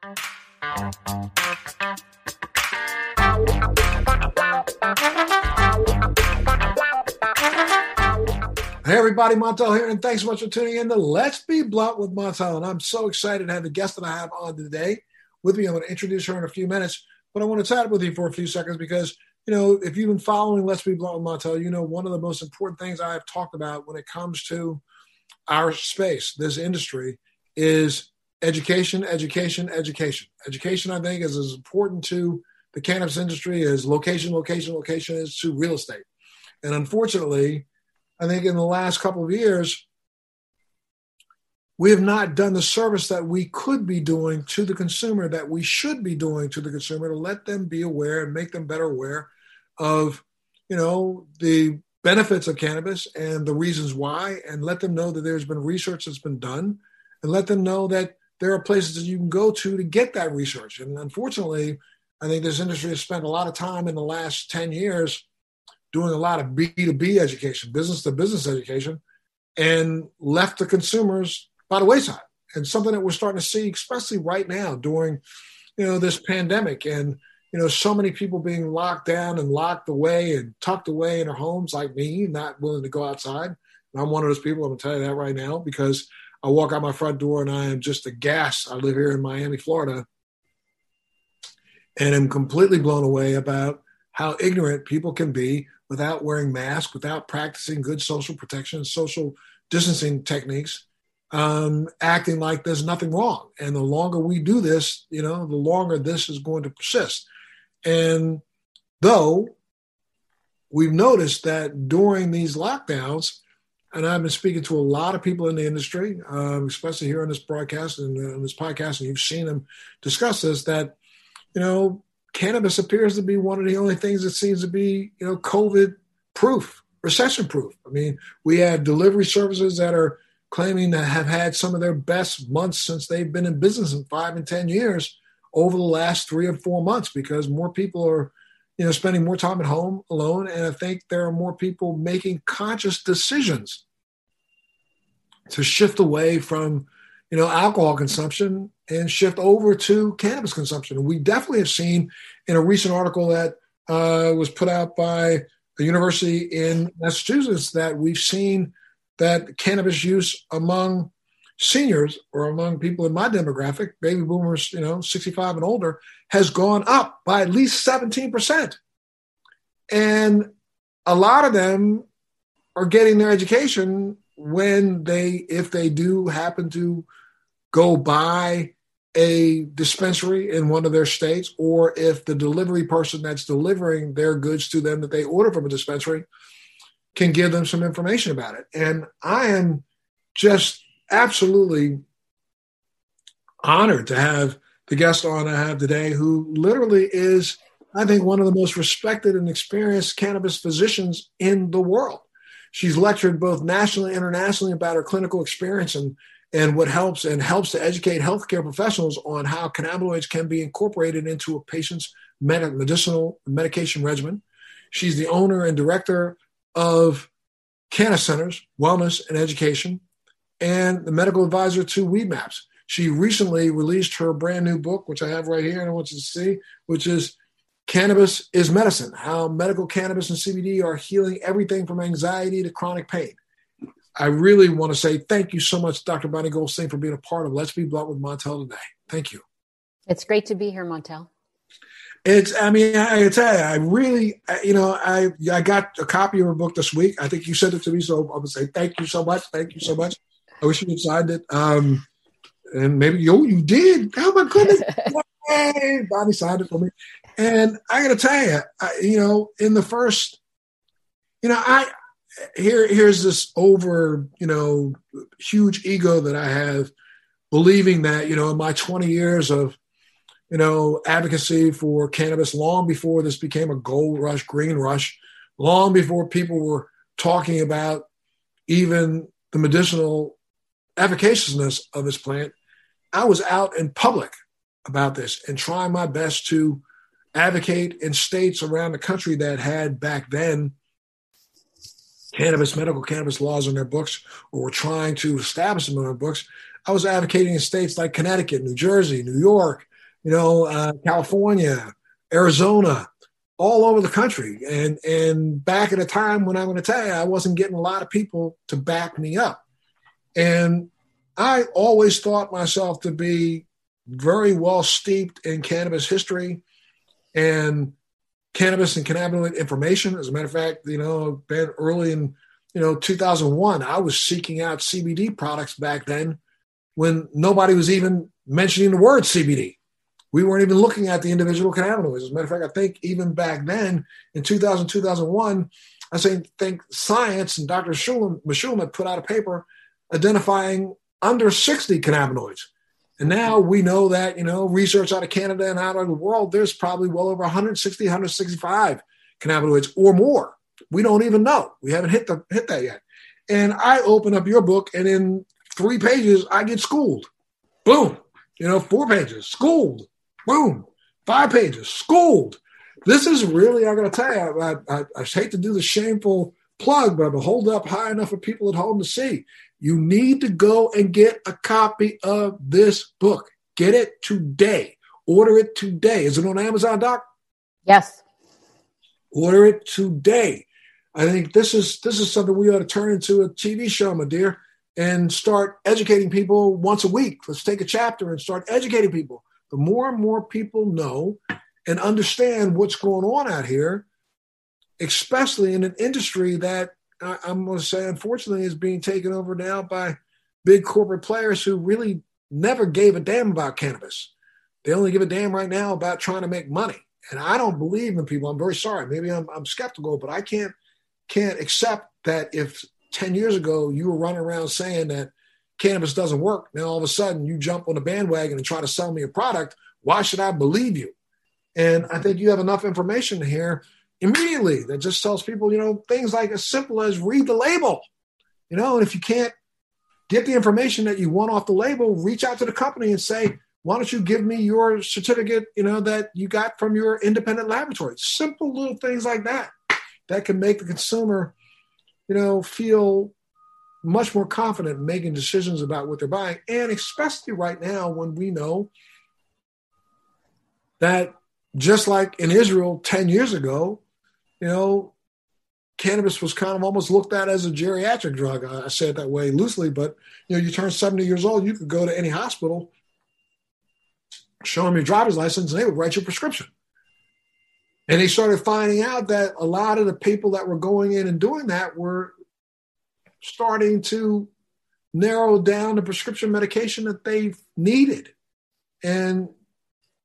Hey everybody, Montel here, and thanks so much for tuning in to Let's Be Blunt with Montel. And I'm so excited to have the guest that I have on today with me. I'm going to introduce her in a few minutes, but I want to chat with you for a few seconds because, you know, if you've been following Let's Be Blunt with Montel, you know one of the most important things I have talked about when it comes to our space, this industry, is education, education, education. Education, I think, is as important to the cannabis industry as location, location, location is to real estate. And unfortunately, I think in the last couple of years, we have not done the service that we could be doing to the consumer that we should be doing to the consumer to let them be aware and make them better aware of, you know, the benefits of cannabis and the reasons why, and let them know that there's been research that's been done, and let them know that there are places that you can go to to get that research. And unfortunately, I think this industry has spent a lot of time in the last 10 years doing a lot of B2B education, business to business education, and left the consumers by the wayside. And something that we're starting to see, especially right now during, you know, this pandemic and, you know, so many people being locked down and locked away and tucked away in their homes like me, not willing to go outside. And I'm one of those people, I'm gonna tell you that right now, because I walk out my front door and I am just aghast. I live here in Miami, Florida, and am completely blown away about how ignorant people can be without wearing masks, without practicing good social protection, social distancing techniques, um, acting like there's nothing wrong. And the longer we do this, you know, the longer this is going to persist. And though we've noticed that during these lockdowns, and I've been speaking to a lot of people in the industry, um, especially here on this broadcast and uh, on this podcast, and you've seen them discuss this, that, you know, cannabis appears to be one of the only things that seems to be, you know, COVID proof, recession proof. I mean, we have delivery services that are claiming to have had some of their best months since they've been in business in five and 10 years over the last three or four months because more people are, you know, spending more time at home alone. And I think there are more people making conscious decisions to shift away from, you know, alcohol consumption and shift over to cannabis consumption. And we definitely have seen in a recent article that uh, was put out by a university in Massachusetts that we've seen that cannabis use among seniors or among people in my demographic, baby boomers, you know, 65 and older, has gone up by at least 17%. And a lot of them are getting their education when they, if they do happen to go buy a dispensary in one of their states, or if the delivery person that's delivering their goods to them that they order from a dispensary can give them some information about it. And I am just absolutely honored to have the guest on I have today, who literally is, I think, one of the most respected and experienced cannabis physicians in the world. She's lectured both nationally and internationally about her clinical experience and and what helps and helps to educate healthcare professionals on how cannabinoids can be incorporated into a patient's medicinal medication regimen. She's the owner and director of Canna Centers, Wellness and Education, and the medical advisor to Weedmaps. She recently released her brand new book, which I have right here and I want you to see, which is Cannabis is Medicine How Medical Cannabis and CBD Are Healing Everything from Anxiety to Chronic Pain. I really want to say thank you so much, Dr. Bonnie Goldstein, for being a part of Let's Be Blunt with Montel today. Thank you. It's great to be here, Montel. It's, I mean, I, I tell you, I really, you know, I I got a copy of her book this week. I think you sent it to me, so I would like to say thank you so much. Thank you so much. I wish you had signed it. Um, and maybe you you did. Oh my goodness, hey, Bonnie signed it for me. And I got to tell you, I, you know, in the first, you know, I here here's this over you know huge ego that I have, believing that you know in my 20 years of you know advocacy for cannabis, long before this became a gold rush, green rush, long before people were talking about even the medicinal efficaciousness of this plant, I was out in public about this and trying my best to advocate in states around the country that had back then cannabis, medical cannabis laws in their books, or were trying to establish them in their books, I was advocating in states like Connecticut, New Jersey, New York, you know, uh, California, Arizona, all over the country. And and back at a time when I'm going to tell you, I wasn't getting a lot of people to back me up. And I always thought myself to be very well steeped in cannabis history and cannabis and cannabinoid information. As a matter of fact, you know, been early in you know 2001, I was seeking out CBD products back then when nobody was even mentioning the word CBD. We weren't even looking at the individual cannabinoids. As a matter of fact, I think even back then in 2000, 2001, I think science and Dr. Mechoulam had put out a paper identifying under 60 cannabinoids. And now we know that, you know, research out of Canada and out of the world, there's probably well over 160, 165 cannabinoids or more. We don't even know. We haven't hit the hit that yet. And I open up your book, and in three pages, I get schooled. Boom. You know, four pages, schooled. Boom. Five pages, schooled. This is really, I'm going to tell you, I, I, I hate to do the shameful plug, but I'm hold up high enough for people at home to see. You need to go and get a copy of this book. Get it today. Order it today. Is it on Amazon, Doc? Yes. Order it today. I think this is this is something we ought to turn into a TV show, my dear, and start educating people once a week. Let's take a chapter and start educating people. The more and more people know and understand what's going on out here, especially in an industry that I, am going to say, unfortunately, is being taken over now by big corporate players who really never gave a damn about cannabis. They only give a damn right now about trying to make money. And I don't believe in people. I'm very sorry. Maybe I'm, I'm skeptical, but I can't can't accept that if 10 years ago you were running around saying that cannabis doesn't work, now all of a sudden you jump on the bandwagon and try to sell me a product. Why should I believe you? And I think you have enough information here immediately that just tells people, you know, things like as simple as read the label. You know, and if you can't get the information that you want off the label, reach out to the company and say, why don't you give me your certificate, you know, that you got from your independent laboratory? Simple little things like that that can make the consumer, you know, feel much more confident in making decisions about what they're buying. And especially right now when we know that just like in Israel 10 years ago, you know, cannabis was kind of almost looked at as a geriatric drug. I say it that way loosely, but you know, you turn 70 years old, you could go to any hospital, show them your driver's license, and they would write you a prescription. And they started finding out that a lot of the people that were going in and doing that were starting to narrow down the prescription medication that they needed and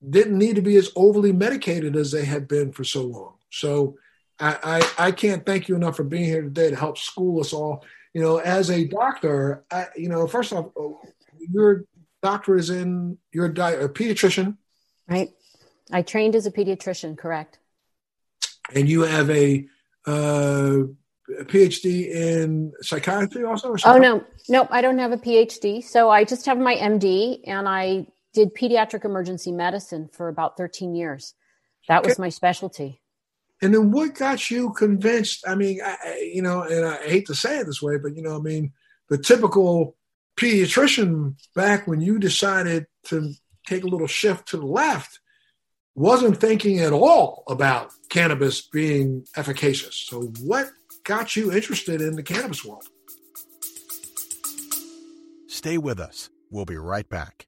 didn't need to be as overly medicated as they had been for so long. So I, I, I can't thank you enough for being here today to help school us all. You know, as a doctor, I, you know, first off, your doctor is in your di- a pediatrician, right? I trained as a pediatrician, correct? And you have a, uh, a PhD in psychiatry also? oh no, nope, I don't have a PhD. So I just have my MD, and I did pediatric emergency medicine for about 13 years. That was my specialty. And then what got you convinced? I mean, I, you know, and I hate to say it this way, but you know, I mean, the typical pediatrician back when you decided to take a little shift to the left wasn't thinking at all about cannabis being efficacious. So, what got you interested in the cannabis world? Stay with us. We'll be right back.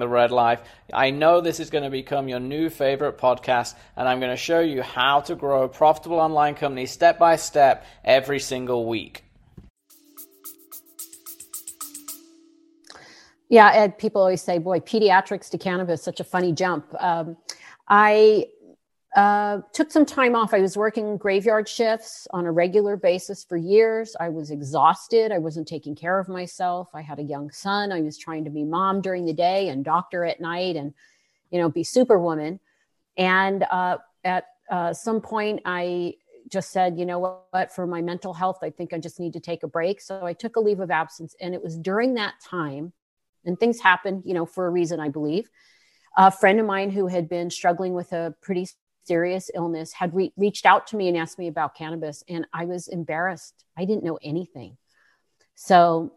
the Red Life. I know this is going to become your new favorite podcast, and I'm going to show you how to grow a profitable online company step by step every single week. Yeah, Ed, people always say, boy, pediatrics to cannabis, such a funny jump. Um, I uh, took some time off. I was working graveyard shifts on a regular basis for years. I was exhausted. I wasn't taking care of myself. I had a young son. I was trying to be mom during the day and doctor at night and, you know, be superwoman. And uh, at uh, some point, I just said, you know what, for my mental health, I think I just need to take a break. So I took a leave of absence. And it was during that time, and things happened, you know, for a reason, I believe. A friend of mine who had been struggling with a pretty serious illness had re- reached out to me and asked me about cannabis and i was embarrassed. I didn't know anything. So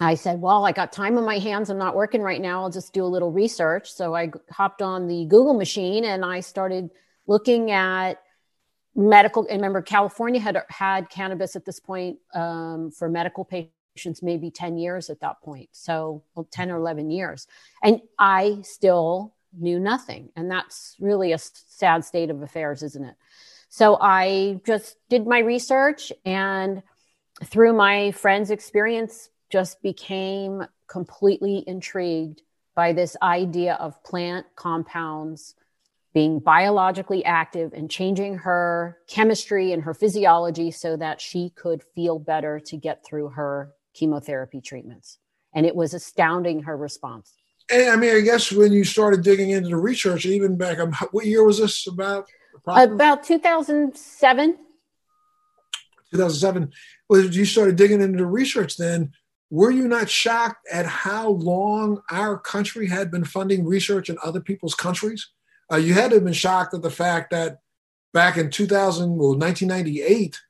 i said well i got time on my hands. I'm not working right now. I'll just do a little research. So i hopped on the google machine and i started looking at medical and remember california had had cannabis at this point um, for medical patients maybe 10 years at that point. So well, 10 or 11 years. And i still knew nothing. And that's really a sad state of affairs, isn't it? So I just did my research and through my friend's experience, just became completely intrigued by this idea of plant compounds being biologically active and changing her chemistry and her physiology so that she could feel better to get through her chemotherapy treatments. And it was astounding her response. And I mean, I guess when you started digging into the research, even back, um, what year was this about? About 2007. 2007. Well, you started digging into the research then. Were you not shocked at how long our country had been funding research in other people's countries? Uh, you had to have been shocked at the fact that back in 2000, well, 1998,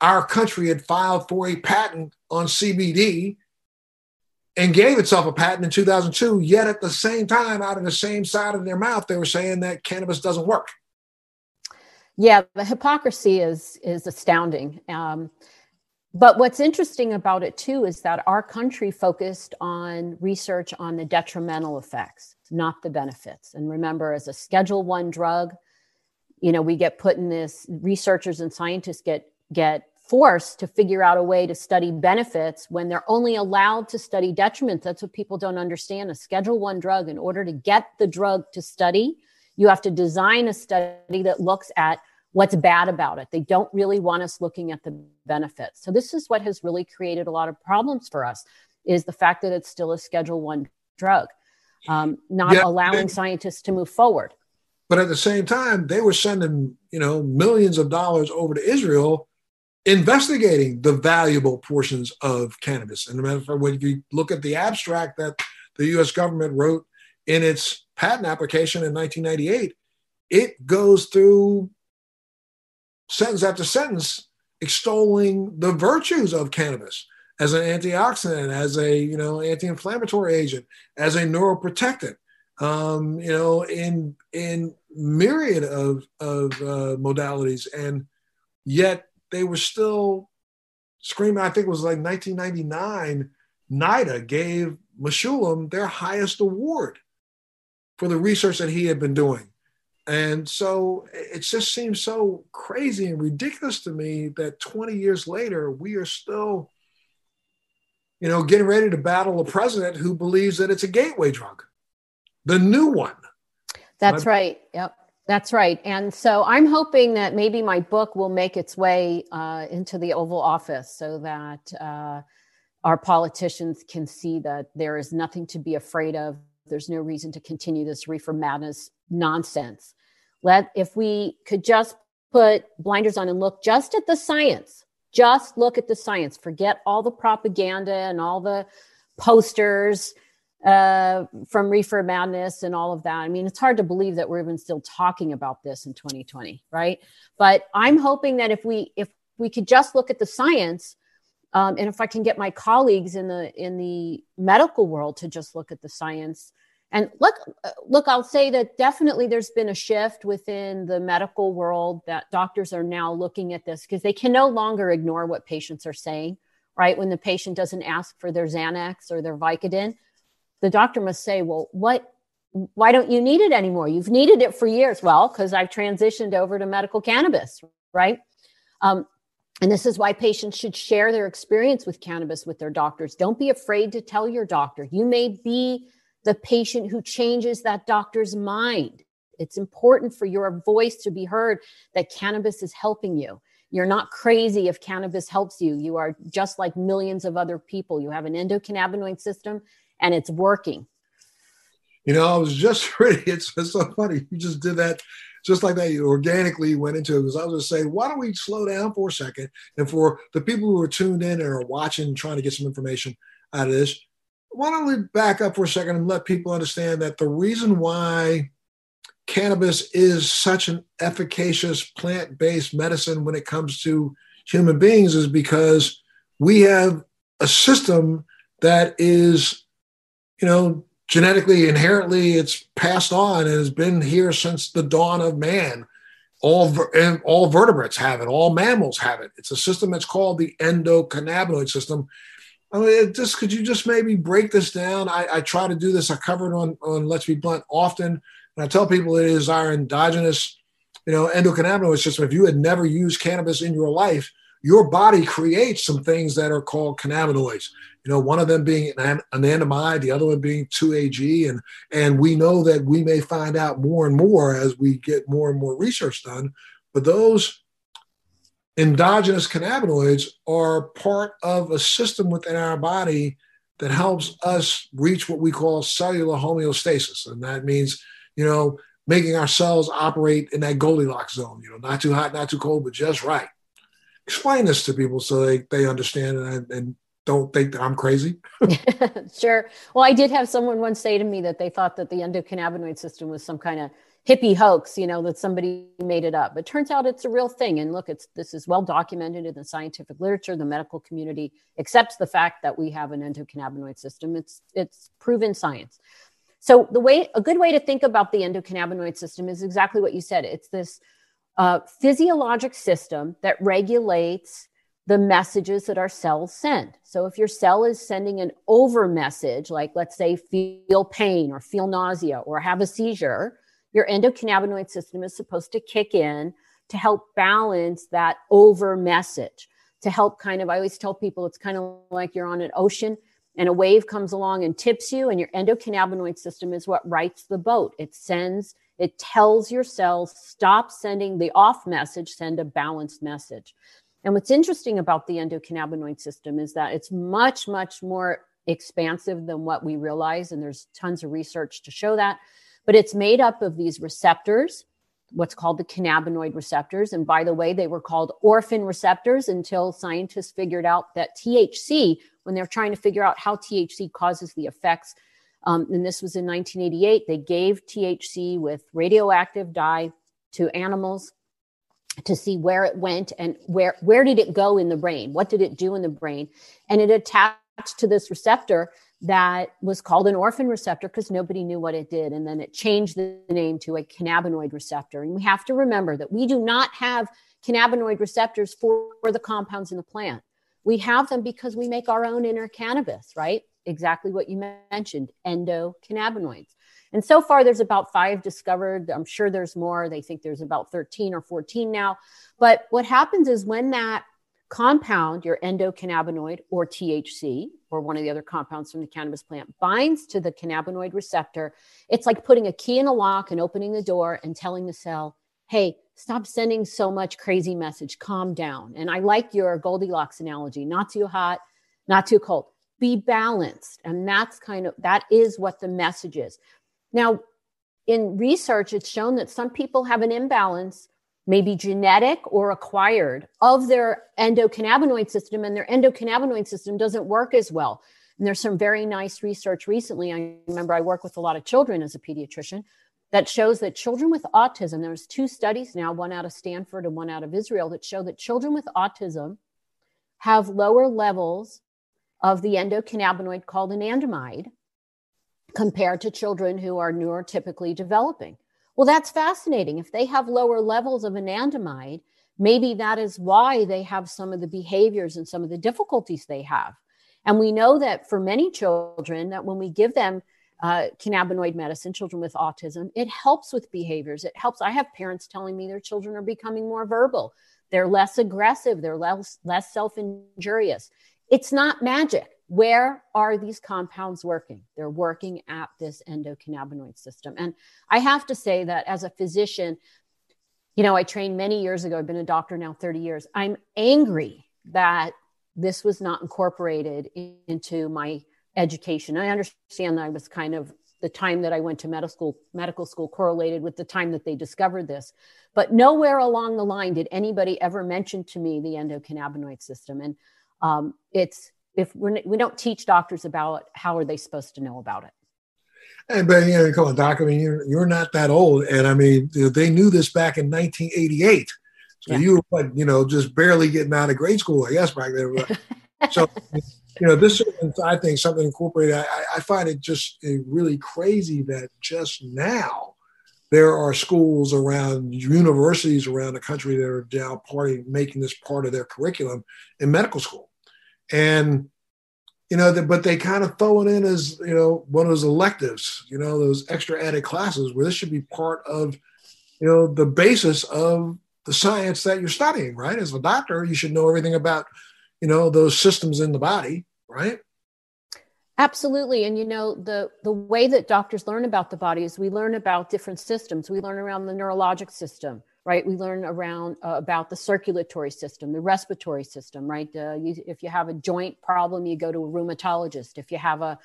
our country had filed for a patent on CBD and gave itself a patent in 2002. Yet at the same time, out of the same side of their mouth, they were saying that cannabis doesn't work. Yeah, the hypocrisy is is astounding. Um, but what's interesting about it too is that our country focused on research on the detrimental effects, not the benefits. And remember, as a Schedule One drug, you know, we get put in this. Researchers and scientists get get forced to figure out a way to study benefits when they're only allowed to study detriments. That's what people don't understand. A schedule one drug in order to get the drug to study you have to design a study that looks at what's bad about it. They don't really want us looking at the benefits. So this is what has really created a lot of problems for us is the fact that it's still a schedule one drug um, not yeah, allowing scientists to move forward. But at the same time they were sending you know millions of dollars over to israel investigating the valuable portions of cannabis. And a matter of fact, when you look at the abstract that the US government wrote in its patent application in 1998, it goes through sentence after sentence extolling the virtues of cannabis as an antioxidant, as a you know anti-inflammatory agent, as a neuroprotectant, um, you know, in in myriad of of uh, modalities, and yet they were still screaming. I think it was like 1999. NIDA gave Mechoulam their highest award for the research that he had been doing. And so it just seems so crazy and ridiculous to me that 20 years later, we are still, you know, getting ready to battle a president who believes that it's a gateway drug, the new one. That's right. Yep. That's right. And so I'm hoping that maybe my book will make its way uh, into the Oval Office so that uh, our politicians can see that there is nothing to be afraid of. There's no reason to continue this reefer madness nonsense. Let if we could just put blinders on and look just at the science, just look at the science. Forget all the propaganda and all the posters uh, from Reefer Madness and all of that. I mean, it's hard to believe that we're even still talking about this in 2020, right? But I'm hoping that if we if we could just look at the science, um, and if I can get my colleagues in the in the medical world to just look at the science, and look, look, I'll say that definitely there's been a shift within the medical world that doctors are now looking at this because they can no longer ignore what patients are saying, right? When the patient doesn't ask for their Xanax or their Vicodin the doctor must say, well, what, why don't you need it anymore? You've needed it for years. Well, because I've transitioned over to medical cannabis, right? Um, and this is why patients should share their experience with cannabis with their doctors. Don't be afraid to tell your doctor. You may be the patient who changes that doctor's mind. It's important for your voice to be heard that cannabis is helping you. You're not crazy if cannabis helps you. You are just like millions of other people. You have an endocannabinoid system and it's working. You know, I was just ready. It's, so funny. You just did that just like that. You organically went into it because I was just saying, why don't we slow down for a second? And for the people who are tuned in and are watching, trying to get some information out of this, why don't we back up for a second and let people understand that the reason why cannabis is such an efficacious plant based medicine when it comes to human beings is because we have a system that is, you know, genetically, inherently, it's passed on and has been here since the dawn of man. All, all vertebrates have it, all mammals have it. It's a system that's called the endocannabinoid system. I mean, just could you just maybe break this down? I, I try to do this. I cover it on, on Let's Be Blunt often and I tell people it is our endogenous, you know, endocannabinoid system. If you had never used cannabis in your life, your body creates some things that are called cannabinoids. You know, one of them being an anandamide, the other one being 2AG. And, and we know that we may find out more and more as we get more and more research done. But those endogenous cannabinoids are part of a system within our body that helps us reach what we call cellular homeostasis. And that means you know, making our cells operate in that Goldilocks zone, you know, not too hot, not too cold, but just right. Explain this to people so they, they understand and, and don't think that I'm crazy. sure. Well, I did have someone once say to me that they thought that the endocannabinoid system was some kind of hippie hoax, you know, that somebody made it up. But turns out it's a real thing. And look, it's this is well documented in the scientific literature. The medical community accepts the fact that we have an endocannabinoid system. It's it's proven science. So the way a good way to think about the endocannabinoid system is exactly what you said. It's this uh, physiologic system that regulates the messages that our cells send. So if your cell is sending an over message, like let's say feel pain or feel nausea or have a seizure, your endocannabinoid system is supposed to kick in to help balance that over message. To help kind of, I always tell people it's kind of like you're on an ocean and a wave comes along and tips you and your endocannabinoid system is what rights the boat it sends it tells your cells stop sending the off message send a balanced message and what's interesting about the endocannabinoid system is that it's much much more expansive than what we realize and there's tons of research to show that but it's made up of these receptors what's called the cannabinoid receptors. And by the way, they were called orphan receptors until scientists figured out that THC, when they're trying to figure out how THC causes the effects, um, and this was in 1988, they gave THC with radioactive dye to animals to see where it went and where where did it go in the brain what did it do in the brain and it attached to this receptor that was called an orphan receptor because nobody knew what it did. And then it changed the name to a cannabinoid receptor. And we have to remember that we do not have cannabinoid receptors for, the compounds in the plant. We have them because we make our own inner cannabis, right? Exactly what you mentioned endocannabinoids. And so far, there's about five discovered. I'm sure there's more. They think there's about 13 or 14 now. But what happens is when that compound, your endocannabinoid or THC, or one of the other compounds from the cannabis plant, binds to the cannabinoid receptor. It's like putting a key in a lock and opening the door and telling the cell, hey, stop sending so much crazy message, calm down. And I like your Goldilocks analogy not too hot, not too cold. Be balanced. And that's kind of, that is what the message is. Now, in research, it's shown that some people have an imbalance maybe genetic or acquired of their endocannabinoid system and their endocannabinoid system doesn't work as well. And there's some very nice research recently i remember i work with a lot of children as a pediatrician that shows that children with autism there's two studies now one out of stanford and one out of israel that show that children with autism have lower levels of the endocannabinoid called anandamide compared to children who are neurotypically developing well, that's fascinating. If they have lower levels of anandamide, maybe that is why they have some of the behaviors and some of the difficulties they have. And we know that for many children, that when we give them uh, cannabinoid medicine, children with autism, it helps with behaviors. It helps. I have parents telling me their children are becoming more verbal. They're less aggressive. They're less, less self injurious. It's not magic where are these compounds working? They're working at this endocannabinoid system. And I have to say that as a physician, you know, I trained many years ago. I've been a doctor now 30 years. I'm angry that this was not incorporated into my education. I understand that I was kind of the time that I went to medical school, medical school correlated with the time that they discovered this. But nowhere along the line did anybody ever mention to me the endocannabinoid system. And um, it's if we're, we don't teach doctors about it, how are they supposed to know about it. And but you know, come on, doc. I mean, you're you're not that old, and I mean, they knew this back in 1988. So yeah. you were, you know, just barely getting out of grade school, I guess, back then. so, you know, this is, I think, something incorporated. I, I find it just uh, really crazy that just now there are schools around universities around the country that are now party making this part of their curriculum in medical school, and you know, but they kind of throw it in as you know one of those electives, you know, those extra added classes where this should be part of, you know, the basis of the science that you're studying, right? As a doctor, you should know everything about, you know, those systems in the body, right? Absolutely. And you know, the the way that doctors learn about the body is we learn about different systems. We learn around the neurologic system, right? We learn around uh, about the circulatory system, the respiratory system, right? Uh, you, if you have a joint problem, you go to a rheumatologist. If you have a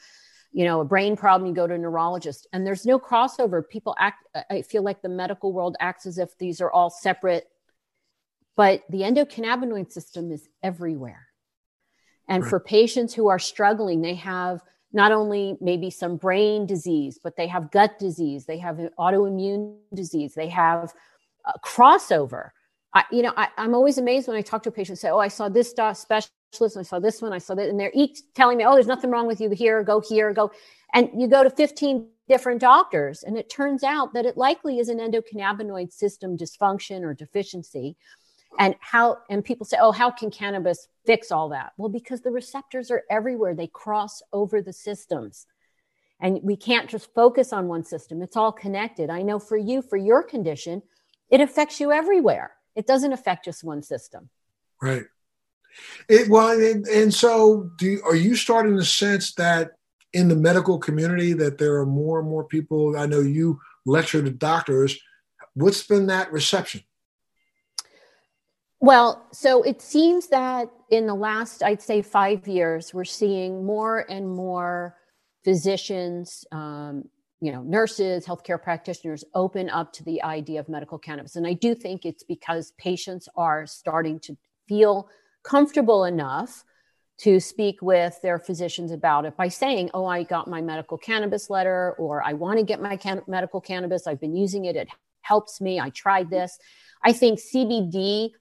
you know a brain problem you go to a neurologist and there's no crossover people act i feel like the medical world acts as if these are all separate but the endocannabinoid system is everywhere and right. for patients who are struggling they have not only maybe some brain disease but they have gut disease they have autoimmune disease they have crossover I, you know I, am always amazed when i talk to a patient say oh i saw this special specialist. I saw this one, I saw that, and they're each telling me, "Oh, there's nothing wrong with you here. Go here, go." And you go to 15 different doctors, and it turns out that it likely is an endocannabinoid system dysfunction or deficiency. And how? And people say, "Oh, how can cannabis fix all that?" Well, because the receptors are everywhere; they cross over the systems. And we can't just focus on one system. It's all connected. I know for you, for your condition, it affects you everywhere. It doesn't affect just one system. Right. It, well, and, and so do are you starting to sense that in the medical community that there are more and more people? I know you lecture to doctors. What's been that reception? Well, so it seems that in the last, I'd say, five years, we're seeing more and more physicians, um, you know, nurses, healthcare practitioners open up to the idea of medical cannabis. And I do think it's because patients are starting to feel comfortable enough to speak with their physicians about it by saying, Oh, I got my medical cannabis letter, or I want to get my can- medical cannabis. I've been using it. It helps me. I tried this. I think CBD,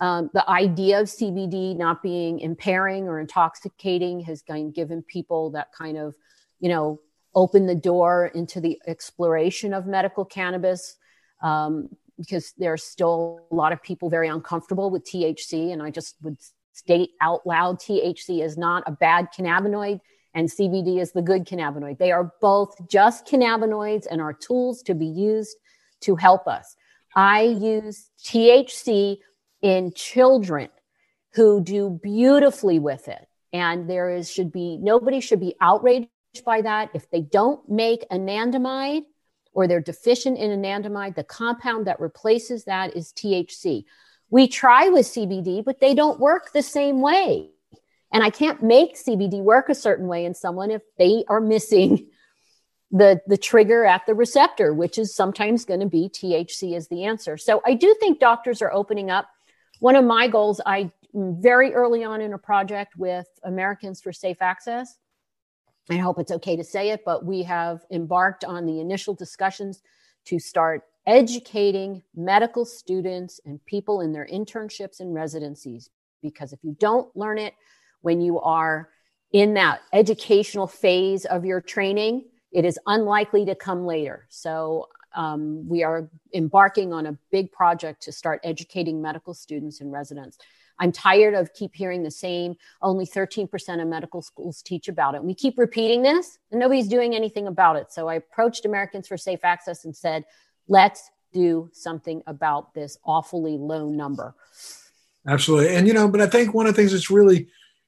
um, the idea of CBD not being impairing or intoxicating has given people that kind of, you know, open the door into the exploration of medical cannabis. Um, because there's still a lot of people very uncomfortable with THC. And I just would state out loud THC is not a bad cannabinoid and CBD is the good cannabinoid. They are both just cannabinoids and are tools to be used to help us. I use THC in children who do beautifully with it. And there is should be nobody should be outraged by that. If they don't make anandamide, or they're deficient in anandamide, the compound that replaces that is THC. We try with CBD, but they don't work the same way. And I can't make CBD work a certain way in someone if they are missing the, the trigger at the receptor, which is sometimes going to be THC as the answer. So I do think doctors are opening up. One of my goals, I very early on in a project with Americans for Safe Access, I hope it's okay to say it, but we have embarked on the initial discussions to start educating medical students and people in their internships and residencies. Because if you don't learn it when you are in that educational phase of your training, it is unlikely to come later. So, um, we are embarking on a big project to start educating medical students and residents. I'm tired of keep hearing the same. Only 13% of medical schools teach about it. We keep repeating this and nobody's doing anything about it. So I approached Americans for Safe Access and said, let's do something about this awfully low number. Absolutely. And, you know, but I think one of the things that's really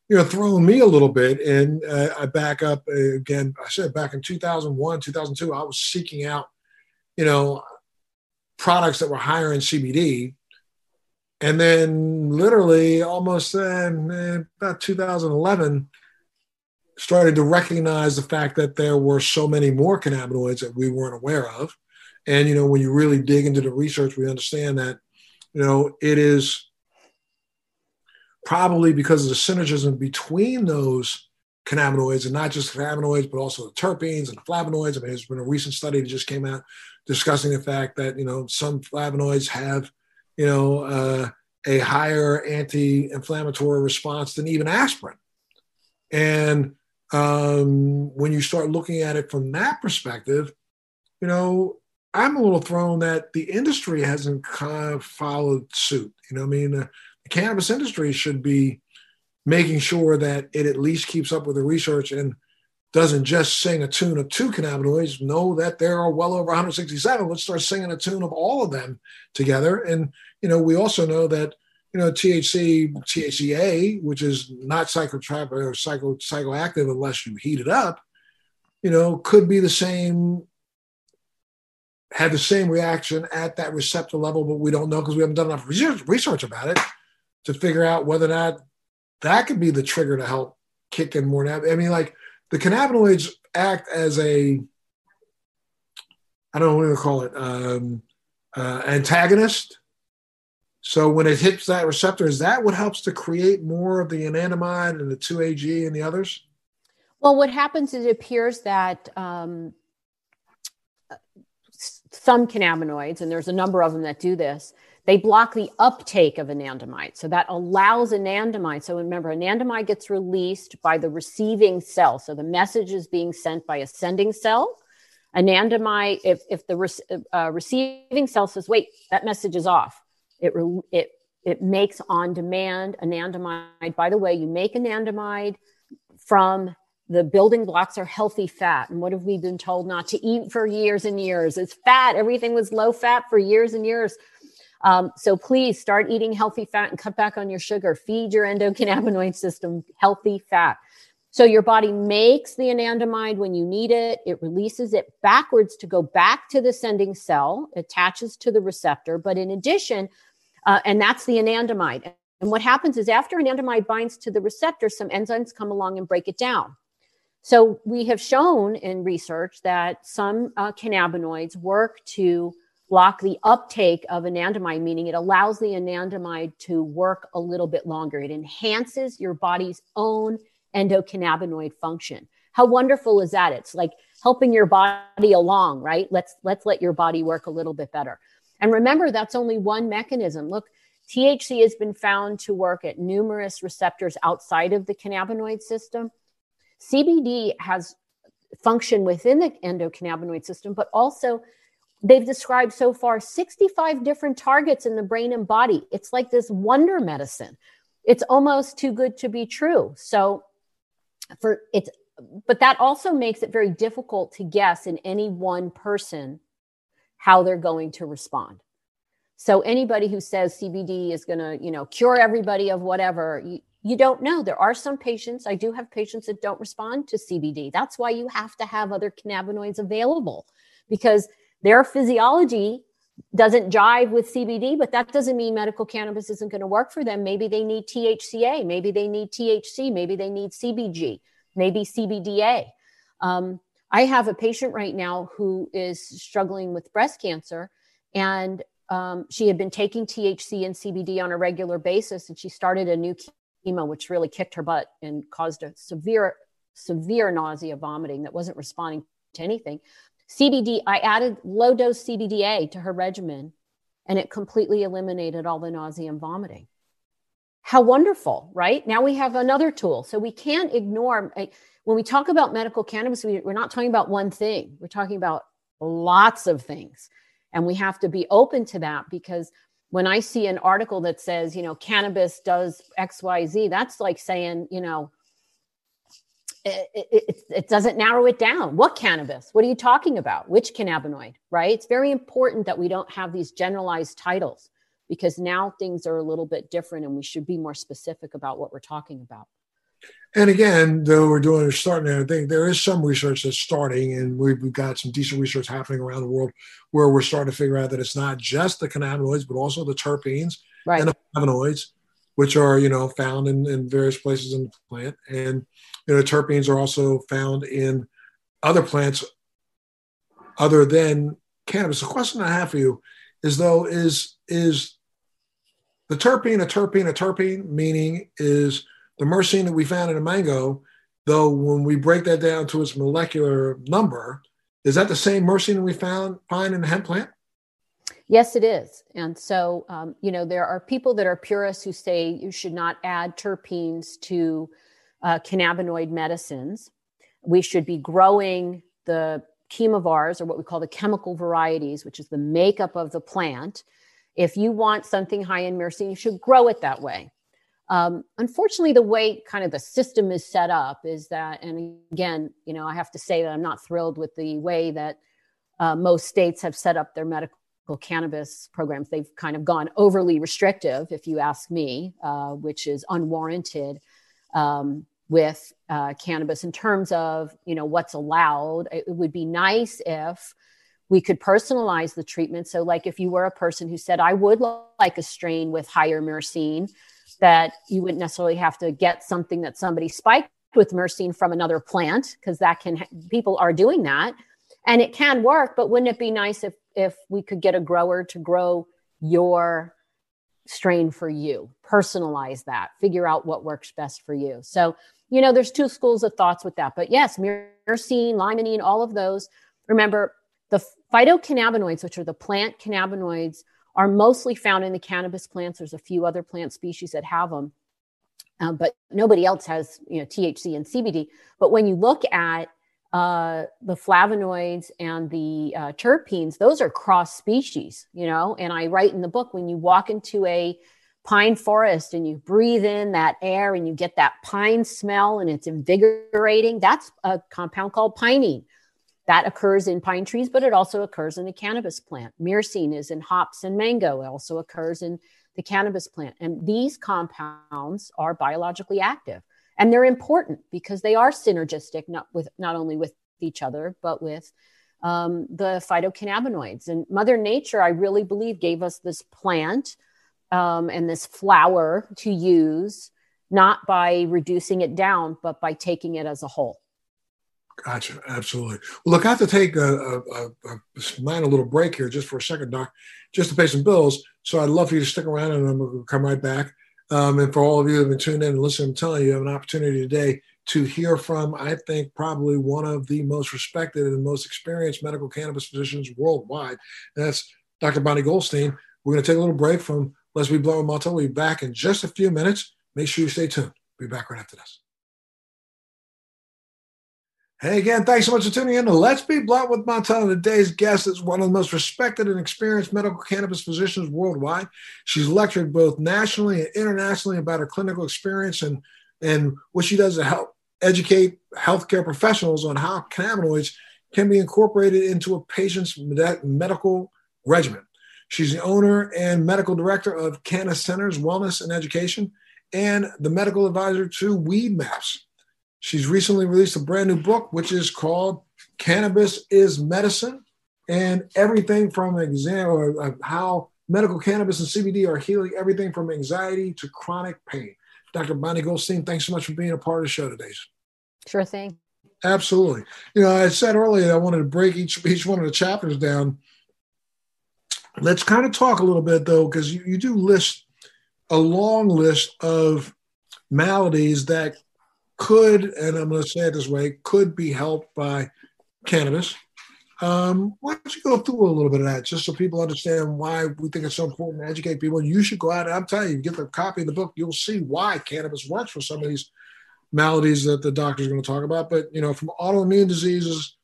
you know thrown me a little bit. And uh, I back up uh, again. I said back in 2001, 2002, I was seeking out, you know, products that were higher in CBD. And then literally almost uh, about 2011, started to recognize the fact that there were so many more cannabinoids that we weren't aware of. And, you know, when you really dig into the research, we understand that, you know, it is probably because of the synergism between those cannabinoids and not just cannabinoids, but also the terpenes and flavonoids. I mean, there's been a recent study that just came out discussing the fact that, you know, some flavonoids have, you know, uh, a higher anti-inflammatory response than even aspirin. And um, when you start looking at it from that perspective, you know, I'm a little thrown that the industry hasn't kind of followed suit. You know, I mean, uh, the cannabis industry should be making sure that it at least keeps up with the research and doesn't just sing a tune of two cannabinoids. Know that there are well over 167. Let's start singing a tune of all of them together. And you know, we also know that you know THC, THCA, which is not psychotropic or psycho psychoactive unless you heat it up. You know, could be the same had the same reaction at that receptor level, but we don't know because we haven't done enough research, research about it to figure out whether or not that could be the trigger to help kick in more. I mean, like the cannabinoids act as a, I don't know what to call it, um, uh, antagonist. So when it hits that receptor, is that what helps to create more of the anandamide and the 2-AG and the others? Well, what happens is it appears that um, some cannabinoids, and there's a number of them that do this, they block the uptake of anandamide. So that allows anandamide. So remember, anandamide gets released by the receiving cell. So the message is being sent by a sending cell. Anandamide, if, if the re- uh, receiving cell says, wait, that message is off, it, re- it, it makes on demand anandamide. By the way, you make anandamide from the building blocks are healthy fat. And what have we been told not to eat for years and years? It's fat. Everything was low fat for years and years. Um, so please start eating healthy fat and cut back on your sugar. Feed your endocannabinoid system healthy fat. So your body makes the anandamide when you need it. It releases it backwards to go back to the sending cell, attaches to the receptor. But in addition, uh, and that's the anandamide. And what happens is after anandamide binds to the receptor, some enzymes come along and break it down. So we have shown in research that some uh, cannabinoids work to block the uptake of anandamide, meaning it allows the anandamide to work a little bit longer. It enhances your body's own endocannabinoid function. How wonderful is that? It's like helping your body along, right? Let's let's let your body work a little bit better. And remember, that's only one mechanism. Look, THC has been found to work at numerous receptors outside of the cannabinoid system. CBD has function within the endocannabinoid system, but also they've described so far 65 different targets in the brain and body. It's like this wonder medicine. It's almost too good to be true. So for it's but that also makes it very difficult to guess in any one person how they're going to respond. So anybody who says CBD is going to, you know, cure everybody of whatever, you, you don't know. There are some patients, I do have patients that don't respond to CBD. That's why you have to have other cannabinoids available because their physiology doesn't jive with CBD, but that doesn't mean medical cannabis isn't going to work for them. Maybe they need THCA, maybe they need THC, maybe they need CBG, maybe CBDA. Um, I have a patient right now who is struggling with breast cancer, and um, she had been taking THC and CBD on a regular basis, and she started a new chemo, which really kicked her butt and caused a severe, severe nausea, vomiting that wasn't responding to anything. CBD, I added low dose CBDA to her regimen and it completely eliminated all the nausea and vomiting. How wonderful, right? Now we have another tool. So we can't ignore, when we talk about medical cannabis, we, we're not talking about one thing, we're talking about lots of things. And we have to be open to that because when I see an article that says, you know, cannabis does XYZ, that's like saying, you know, it, it, it, doesn't narrow it down. What cannabis? What are you talking about? Which cannabinoid, right? It's very important that we don't have these generalized titles because now things are a little bit different and we should be more specific about what we're talking about. And again, though we're doing starting, I think there is some research that's starting, and we've, we've got some decent research happening around the world where we're starting to figure out that it's not just the cannabinoids, but also the terpenes right. and the flavonoids, which are you know found in, in various places in the plant, and you know terpenes are also found in other plants other than cannabis. The question I have for you is though is is the terpene a terpene a terpene meaning is the myrcene that we found in a mango, though when we break that down to its molecular number, is that the same myrcene we found find in the hemp plant? Yes, it is. And so, um, you know, there are people that are purists who say you should not add terpenes to uh, cannabinoid medicines. We should be growing the chemovars, or what we call the chemical varieties, which is the makeup of the plant. If you want something high in myrcene, you should grow it that way. Um, unfortunately, the way kind of the system is set up is that, and again, you know, I have to say that I'm not thrilled with the way that uh, most states have set up their medical cannabis programs. They've kind of gone overly restrictive, if you ask me, uh, which is unwarranted um, with uh, cannabis in terms of, you know, what's allowed. It would be nice if we could personalize the treatment. So, like, if you were a person who said, I would like a strain with higher myrcene that you wouldn't necessarily have to get something that somebody spiked with myrcene from another plant because that can people are doing that and it can work but wouldn't it be nice if if we could get a grower to grow your strain for you personalize that figure out what works best for you so you know there's two schools of thoughts with that but yes myrcene limonene all of those remember the phytocannabinoids which are the plant cannabinoids are mostly found in the cannabis plants. There's a few other plant species that have them, uh, but nobody else has you know THC and CBD. But when you look at uh, the flavonoids and the uh, terpenes, those are cross species, you know. And I write in the book when you walk into a pine forest and you breathe in that air and you get that pine smell and it's invigorating, that's a compound called pinene. That occurs in pine trees, but it also occurs in the cannabis plant. Myrcene is in hops and mango. It also occurs in the cannabis plant. And these compounds are biologically active. And they're important because they are synergistic, not with not only with each other, but with um, the phytocannabinoids. And Mother Nature, I really believe, gave us this plant um, and this flower to use, not by reducing it down, but by taking it as a whole. Gotcha. Absolutely. Well, look, I have to take a, a, a, a mind a little break here just for a second, Doc, just to pay some bills. So I'd love for you to stick around and I'm going to come right back. Um, and for all of you that have been tuned in and listening, I'm telling you, you have an opportunity today to hear from, I think, probably one of the most respected and most experienced medical cannabis physicians worldwide. That's Dr. Bonnie Goldstein. We're going to take a little break from Let's Be Montel. We'll be back in just a few minutes. Make sure you stay tuned. Be back right after this. Hey, again, thanks so much for tuning in to Let's Be Blunt with Montel. Today's guest is one of the most respected and experienced medical cannabis physicians worldwide. She's lectured both nationally and internationally about her clinical experience and, and what she does to help educate healthcare professionals on how cannabinoids can be incorporated into a patient's medical regimen. She's the owner and medical director of Canna Centers Wellness and Education and the medical advisor to Weedmaps. She's recently released a brand new book, which is called Cannabis is Medicine and everything from exam or uh, how medical cannabis and CBD are healing everything from anxiety to chronic pain. Dr. Bonnie Goldstein, thanks so much for being a part of the show today. Sure thing. Absolutely. You know, I said earlier I wanted to break each each one of the chapters down. Let's kind of talk a little bit though, because you, you do list a long list of maladies that could, and I'm going to say it this way, could be helped by cannabis. Um, why don't you go through a little bit of that just so people understand why we think it's so important to educate people? You should go out. and I'm telling you, get the copy of the book. You'll see why cannabis works for some of these maladies that the doctor's going to talk about. But you know, from autoimmune diseases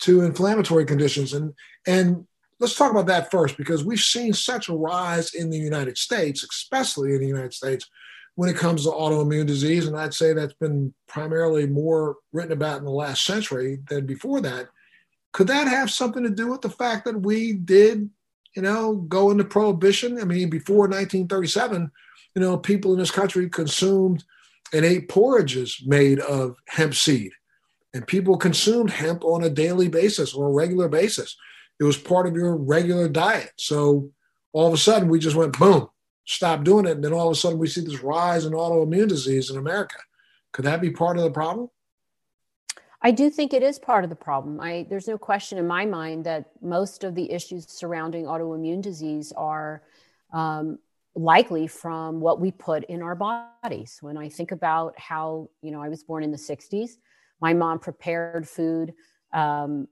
to inflammatory conditions, and and let's talk about that first because we've seen such a rise in the United States, especially in the United States, when it comes to autoimmune disease. And I'd say that's been primarily more written about in the last century than before that. Could that have something to do with the fact that we did, you know, go into prohibition? I mean, before 1937, you know, people in this country consumed and ate porridges made of hemp seed. And people consumed hemp on a daily basis or a regular basis. It was part of your regular diet. So all of a sudden, we just went boom, stop doing it. And then all of a sudden, we see this rise in autoimmune disease in America. Could that be part of the problem? I do think it is part of the problem. I, there's no question in my mind that most of the issues surrounding autoimmune disease are um, likely from what we put in our bodies. When I think about how, you know, I was born in the 60s, my mom prepared food. Um,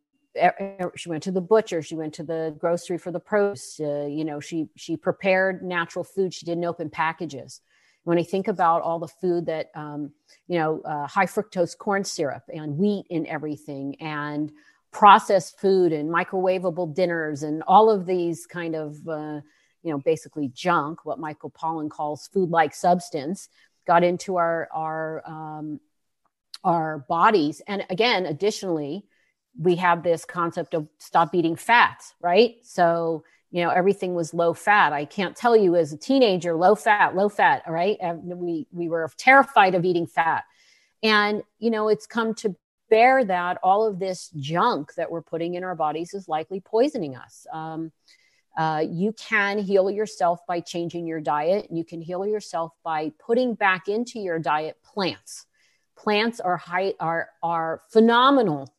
she went to the butcher she went to the grocery for the produce uh, you know she she prepared natural food she didn't open packages. When i think about all the food that um, you know uh, high fructose corn syrup and wheat and everything and processed food and microwavable dinners and all of these kind of uh, you know basically junk what michael pollan calls food like substance got into our our um, our bodies. And again additionally we have this concept of stop eating fats right? So you know everything was low fat. I can't tell you as a teenager low fat low fat all right? And we we were terrified of eating fat. And you know it's come to bear that all of this junk that we're putting in our bodies is likely poisoning us. Um, uh, you can heal yourself by changing your diet. And you can heal yourself by putting back into your diet plants. Plants are high are are phenomenal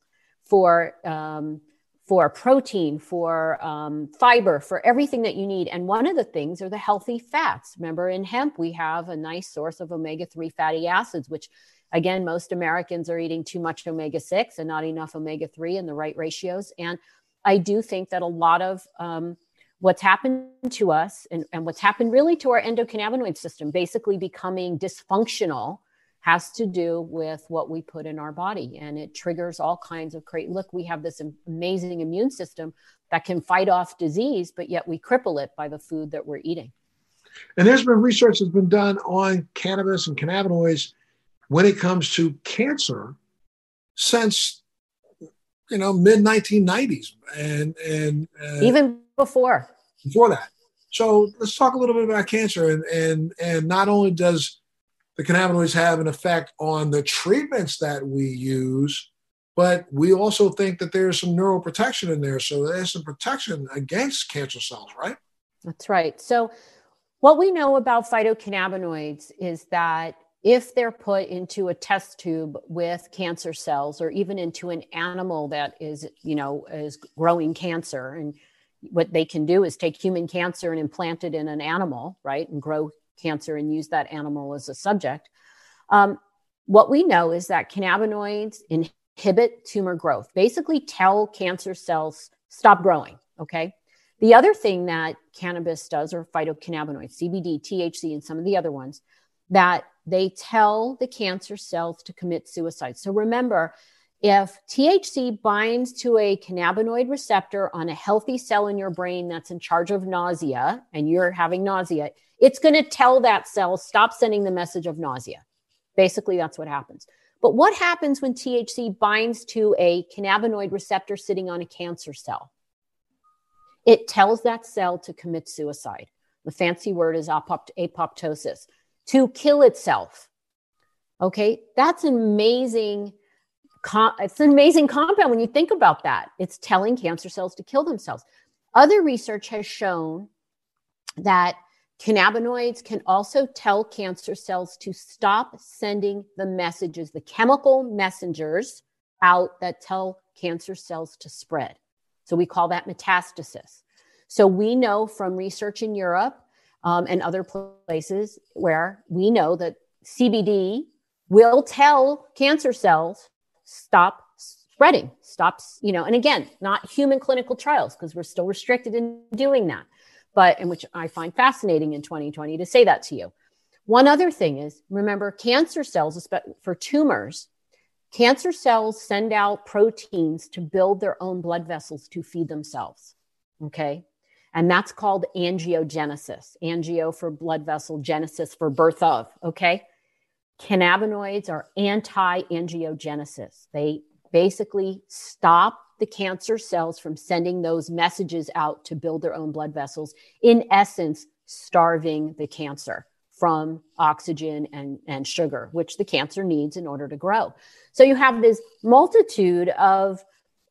for um, for protein, for um, fiber, for everything that you need. And one of the things are the healthy fats. Remember, in hemp, we have a nice source of omega 3 fatty acids, which, again, most Americans are eating too much omega 6 and not enough omega 3 in the right ratios. And I do think that a lot of um, what's happened to us and, and what's happened really to our endocannabinoid system, basically becoming dysfunctional has to do with what we put in our body and it triggers all kinds of great look we have this amazing immune system that can fight off disease but yet we cripple it by the food that we're eating. And there's been research that's been done on cannabis and cannabinoids when it comes to cancer since you know mid 1990s and and uh, even before. Before that. So let's talk a little bit about cancer and and and not only does the cannabinoids have an effect on the treatments that we use, but we also think that there's some neuroprotection in there. So there's some protection against cancer cells, right? That's right. So, what we know about phytocannabinoids is that if they're put into a test tube with cancer cells or even into an animal that is, you know, is growing cancer and what they can do is take human cancer and implant it in an animal, right, and grow cancer and use that animal as a subject. Um, what we know is that cannabinoids inhibit tumor growth, basically tell cancer cells stop growing. Okay. The other thing that cannabis does, or phytocannabinoids, CBD, THC, and some of the other ones, that they tell the cancer cells to commit suicide. So remember, if THC binds to a cannabinoid receptor on a healthy cell in your brain that's in charge of nausea and you're having nausea, it's going to tell that cell, stop sending the message of nausea. Basically, that's what happens. But what happens when THC binds to a cannabinoid receptor sitting on a cancer cell? It tells that cell to commit suicide. The fancy word is apoptosis, to kill itself. Okay, that's an amazing it's an amazing compound when you think about that. It's telling cancer cells to kill themselves. Other research has shown that cannabinoids can also tell cancer cells to stop sending the messages, the chemical messengers out that tell cancer cells to spread. So we call that metastasis. So we know from research in Europe um, and other places where we know that CBD will tell cancer cells stop spreading, stops, you know, and again, not human clinical trials because we're still restricted in doing that, but in which I find fascinating in 2020 to say that to you. One other thing is remember, cancer cells, for tumors, cancer cells send out proteins to build their own blood vessels to feed themselves. Okay. And that's called angiogenesis. Angio for blood vessel, genesis for birth of. Okay. Cannabinoids are anti angiogenesis. They basically stop the cancer cells from sending those messages out to build their own blood vessels, in essence, starving the cancer from oxygen and, and sugar, which the cancer needs in order to grow. So you have this multitude of,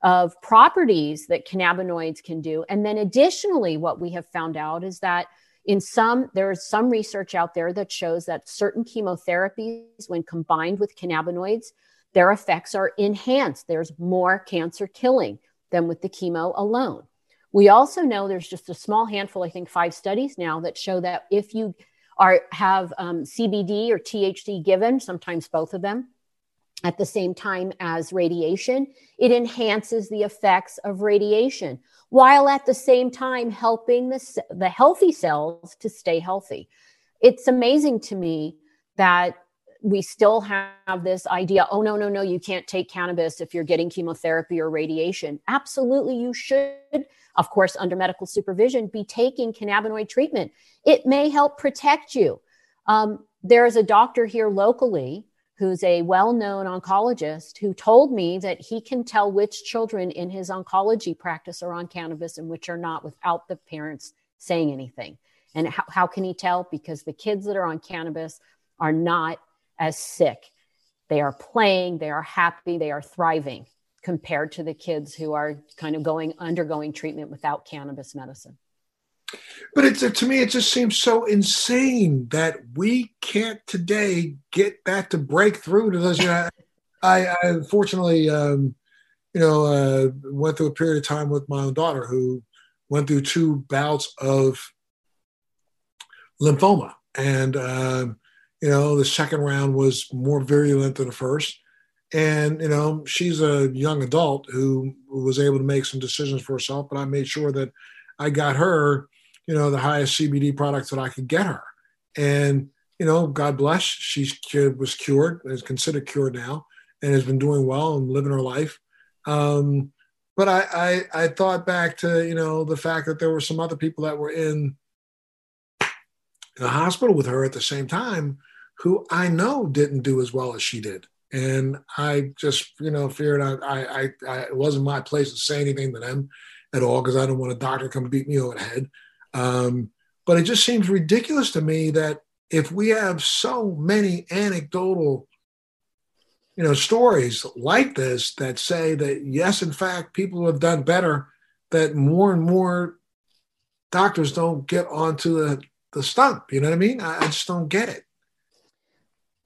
of properties that cannabinoids can do. And then additionally, what we have found out is that in some, there's some research out there that shows that certain chemotherapies, when combined with cannabinoids, their effects are enhanced. There's more cancer killing than with the chemo alone. We also know there's just a small handful, I think five studies now that show that if you are have um, CBD or THC given, sometimes both of them, at the same time as radiation, it enhances the effects of radiation while at the same time helping the, the healthy cells to stay healthy. It's amazing to me that we still have this idea oh, no, no, no, you can't take cannabis if you're getting chemotherapy or radiation. Absolutely, you should, of course, under medical supervision, be taking cannabinoid treatment. It may help protect you. Um, there is a doctor here locally who's a well known oncologist, who told me that he can tell which children in his oncology practice are on cannabis and which are not without the parents saying anything. And how, how can he tell? Because the kids that are on cannabis are not as sick. They are playing, they are happy, they are thriving compared to the kids who are kind of going undergoing treatment without cannabis medicine. But it's to me, it just seems so insane that we can't today get that to break through to those. I, I unfortunately, um, you know, uh, went through a period of time with my own daughter who went through two bouts of lymphoma, and um, you know, the second round was more virulent than the first. And you know, she's a young adult who was able to make some decisions for herself, but I made sure that I got her you know, the highest CBD products that I could get her. And, you know, God bless, she was cured, is considered cured now, and has been doing well and living her life. Um, but I, I, I thought back to, you know, the fact that there were some other people that were in, in the hospital with her at the same time who I know didn't do as well as she did. And I just, you know, feared I, I, I, I it wasn't my place to say anything to them at all because I don't want a doctor to come beat me over the head. Um, but it just seems ridiculous to me that if we have so many anecdotal you know stories like this that say that yes in fact people have done better that more and more doctors don't get onto the, the stump you know what i mean I, I just don't get it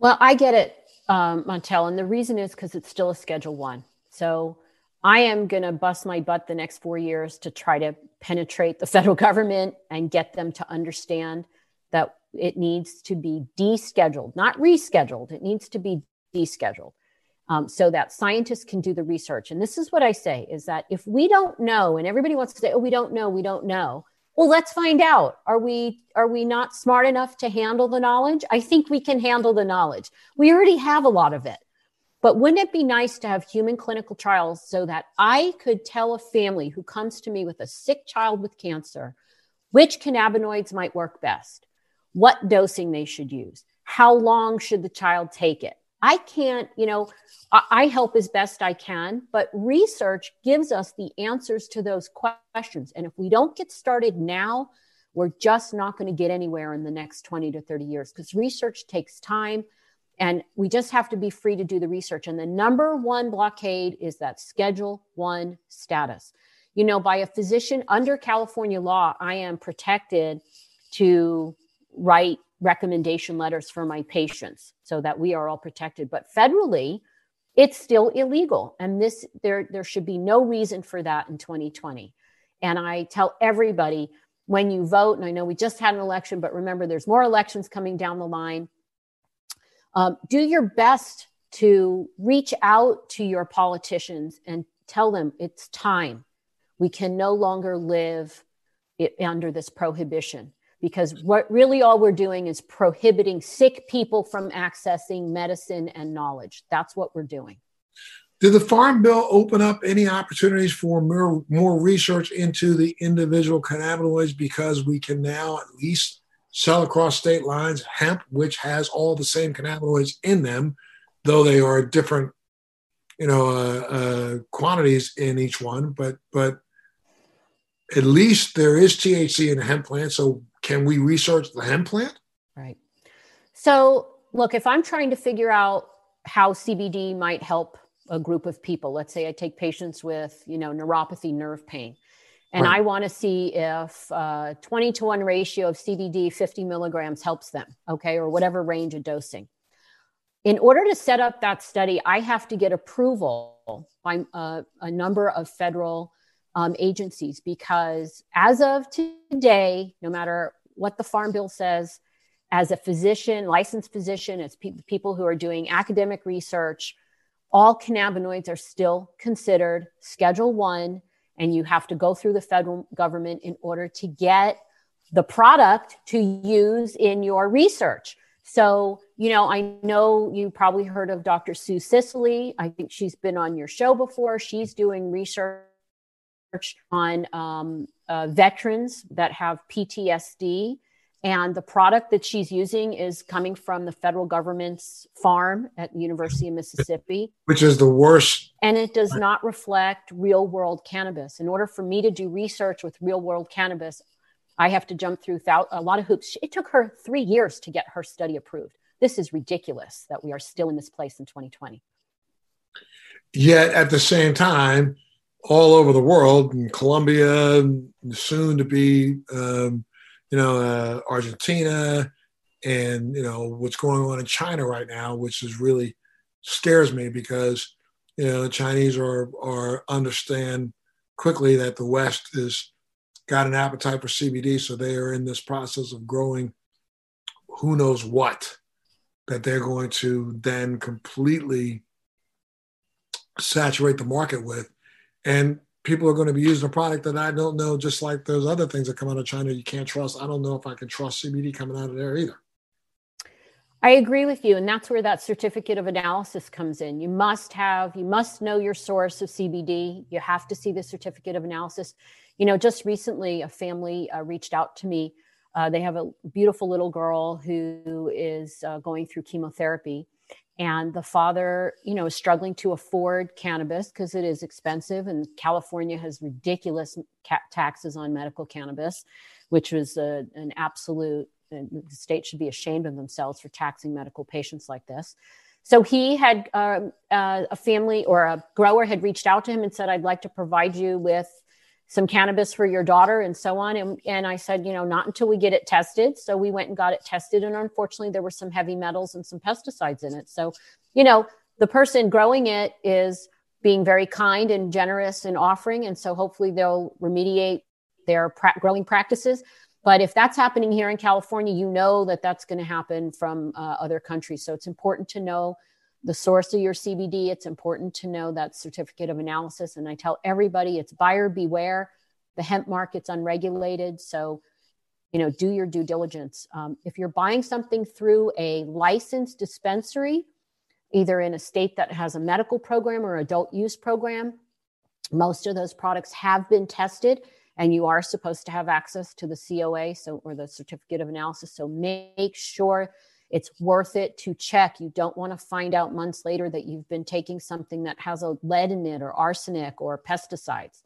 well i get it um, montel and the reason is because it's still a schedule one so I am going to bust my butt the next four years to try to penetrate the federal government and get them to understand that it needs to be descheduled, not rescheduled. It needs to be descheduled um, so that scientists can do the research. And this is what I say is that if we don't know, and everybody wants to say, oh, we don't know, we don't know. Well, let's find out. Are we are we not smart enough to handle the knowledge? I think we can handle the knowledge. We already have a lot of it. But wouldn't it be nice to have human clinical trials so that I could tell a family who comes to me with a sick child with cancer which cannabinoids might work best, what dosing they should use, how long should the child take it? I can't, you know, I help as best I can, but research gives us the answers to those questions. And if we don't get started now, we're just not going to get anywhere in the next 20 to 30 years because research takes time and we just have to be free to do the research. And the number one blockade is that Schedule One status. You know, by a physician under California law, I am protected to write recommendation letters for my patients so that we are all protected. But federally, it's still illegal. And this there there should be no reason for that in 2020. And I tell everybody when you vote, and I know we just had an election, but remember there's more elections coming down the line um, do your best to reach out to your politicians and tell them it's time. We can no longer live it, under this prohibition because what really all we're doing is prohibiting sick people from accessing medicine and knowledge. That's what we're doing. Did the Farm Bill open up any opportunities for more, more research into the individual cannabinoids because we can now at least sell across state lines hemp, which has all the same cannabinoids in them, though they are different, you know, uh, uh, quantities in each one. But but at least there is THC in hemp plant. So can we research the hemp plant? Right. So, look, if I'm trying to figure out how CBD might help a group of people, let's say I take patients with, you know, neuropathy, nerve pain, and right. I want to see if uh, 20 to 1 ratio of CBD 50 milligrams helps them, okay, or whatever range of dosing. In order to set up that study, I have to get approval by uh, a number of federal um, agencies because as of today, no matter what the Farm Bill says, as a physician, licensed physician, as pe- people who are doing academic research, all cannabinoids are still considered Schedule One, and you have to go through the federal government in order to get the product to use in your research. So, you know, I know you probably heard of Dr. Sue Sisley. I think she's been on your show before. She's doing research on um, uh, veterans that have PTSD and the product that she's using is coming from the federal government's farm at the University of Mississippi. Which is the worst. And it does not reflect real world cannabis. In order for me to do research with real world cannabis, I have to jump through a lot of hoops. It took her three years to get her study approved. This is ridiculous that we are still in this place in 2020. Yet at the same time, all over the world, in Colombia, soon to be um, you know, uh, Argentina and, you know, what's going on in China right now, which is really scares me because, you know, the Chinese are, are understand quickly that the West has got an appetite for CBD. So they are in this process of growing who knows what that they're going to then completely saturate the market with. And people are going to be using a product that I don't know, just like those other things that come out of China you can't trust. I don't know if I can trust CBD coming out of there either. I agree with you. And that's where that certificate of analysis comes in. You must have, you must know your source of CBD. You have to see the certificate of analysis. You know, just recently, a family uh, reached out to me. Uh, they have a beautiful little girl who is uh, going through chemotherapy and the father you know is struggling to afford cannabis because it is expensive and california has ridiculous ca- taxes on medical cannabis which was a, an absolute the state should be ashamed of themselves for taxing medical patients like this. So he had um, uh, a family or a grower had reached out to him and said i'd like to provide you with some cannabis for your daughter and so on. And, and I said, you know, not until we get it tested. So we went and got it tested. And unfortunately, there were some heavy metals and some pesticides in it. So, you know, the person growing it is being very kind and generous and offering. And so hopefully they'll remediate their pra- growing practices. But if that's happening here in California, you know that that's going to happen from uh, other countries. So it's important to know the source of your CBD. It's important to know that certificate of analysis. And I tell everybody it's buyer beware. The hemp market's unregulated. So, you know, do your due diligence. Um, if you're buying something through a licensed dispensary, either in a state that has a medical program or adult use program, most of those products have been tested and you are supposed to have access to the COA so or the certificate of analysis so make sure it's worth it to check. You don't want to find out months later that you've been taking something that has a lead in it or arsenic or pesticides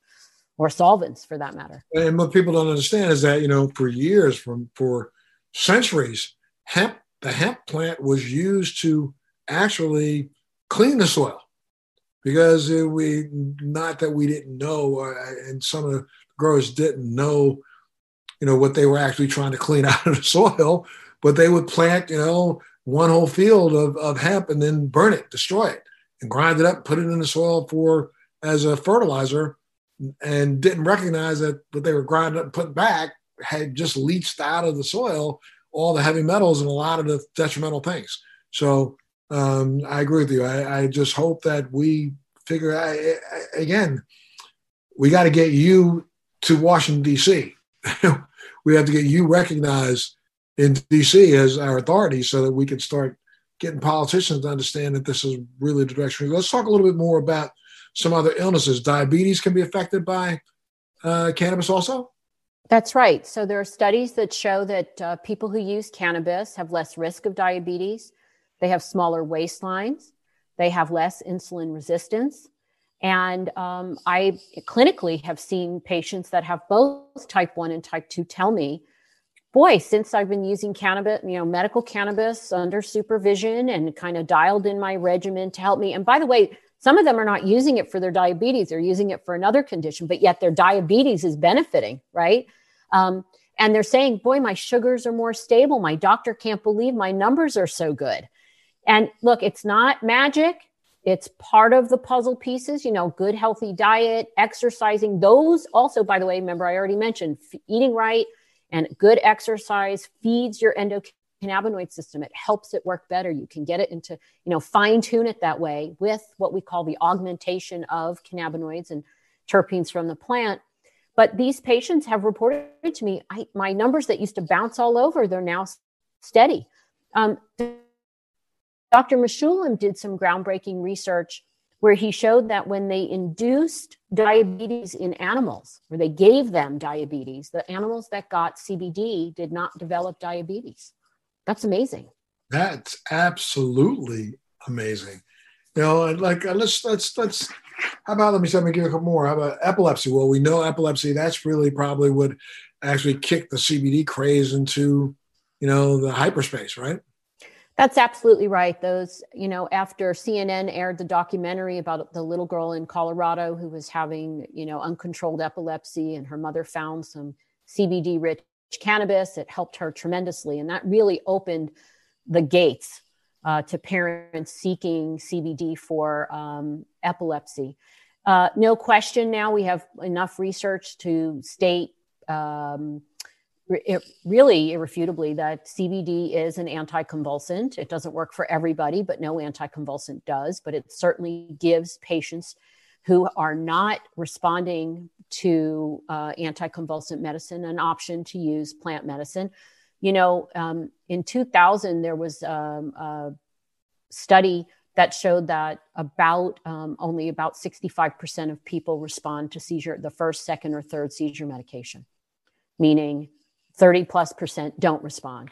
or solvents for that matter. And what people don't understand is that, you know, for years, from for centuries, hemp, the hemp plant was used to actually clean the soil because we, not that we didn't know, uh, and some of the growers didn't know, you know, what they were actually trying to clean out of the soil but they would plant, you know, one whole field of, of hemp and then burn it, destroy it, and grind it up, put it in the soil for as a fertilizer, and didn't recognize that what they were grinding up and putting back had just leached out of the soil all the heavy metals and a lot of the detrimental things. So um, I agree with you. I, I just hope that we figure out again. We got to get you to Washington D.C. we have to get you recognized in DC as our authority so that we can start getting politicians to understand that this is really the direction. Let's talk a little bit more about some other illnesses. Diabetes can be affected by uh, cannabis also? That's right. So there are studies that show that uh, people who use cannabis have less risk of diabetes. They have smaller waistlines. They have less insulin resistance. And um, I clinically have seen patients that have both type 1 and type 2 tell me boy, since I've been using cannabis, you know, medical cannabis under supervision and kind of dialed in my regimen to help me. And by the way, some of them are not using it for their diabetes, they're using it for another condition, but yet their diabetes is benefiting, right? Um, and they're saying, boy, my sugars are more stable. My doctor can't believe my numbers are so good. And look, it's not magic. It's part of the puzzle pieces, you know, good, healthy diet, exercising. Those also, by the way, remember, I already mentioned eating right and good exercise feeds your endocannabinoid system. It helps it work better. You can get it into, you know, fine tune it that way with what we call the augmentation of cannabinoids and terpenes from the plant. But these patients have reported to me, I, my numbers that used to bounce all over, they're now steady. Um, Dr. Mechoulam did some groundbreaking research where he showed that when they induced diabetes in animals, where they gave them diabetes, the animals that got CBD did not develop diabetes. That's amazing. That's absolutely amazing. You know, like uh, let's let's let's. How about let me let me give a couple more. How about epilepsy? Well, we know epilepsy. That's really probably would actually kick the CBD craze into, you know, the hyperspace, right? That's absolutely right. Those, you know, after CNN aired the documentary about the little girl in Colorado who was having, you know, uncontrolled epilepsy, and her mother found some CBD rich cannabis, it helped her tremendously. And that really opened the gates uh, to parents seeking CBD for um, epilepsy. Uh, no question now we have enough research to state um, it really irrefutably that CBD is an anticonvulsant. It doesn't work for everybody, but no anticonvulsant does. But it certainly gives patients who are not responding to uh, anticonvulsant medicine an option to use plant medicine. You know, um, in 2000, there was um, a study that showed that about um, only about 65% of people respond to seizure, the first, second, or third seizure medication, meaning 30 plus percent don't respond.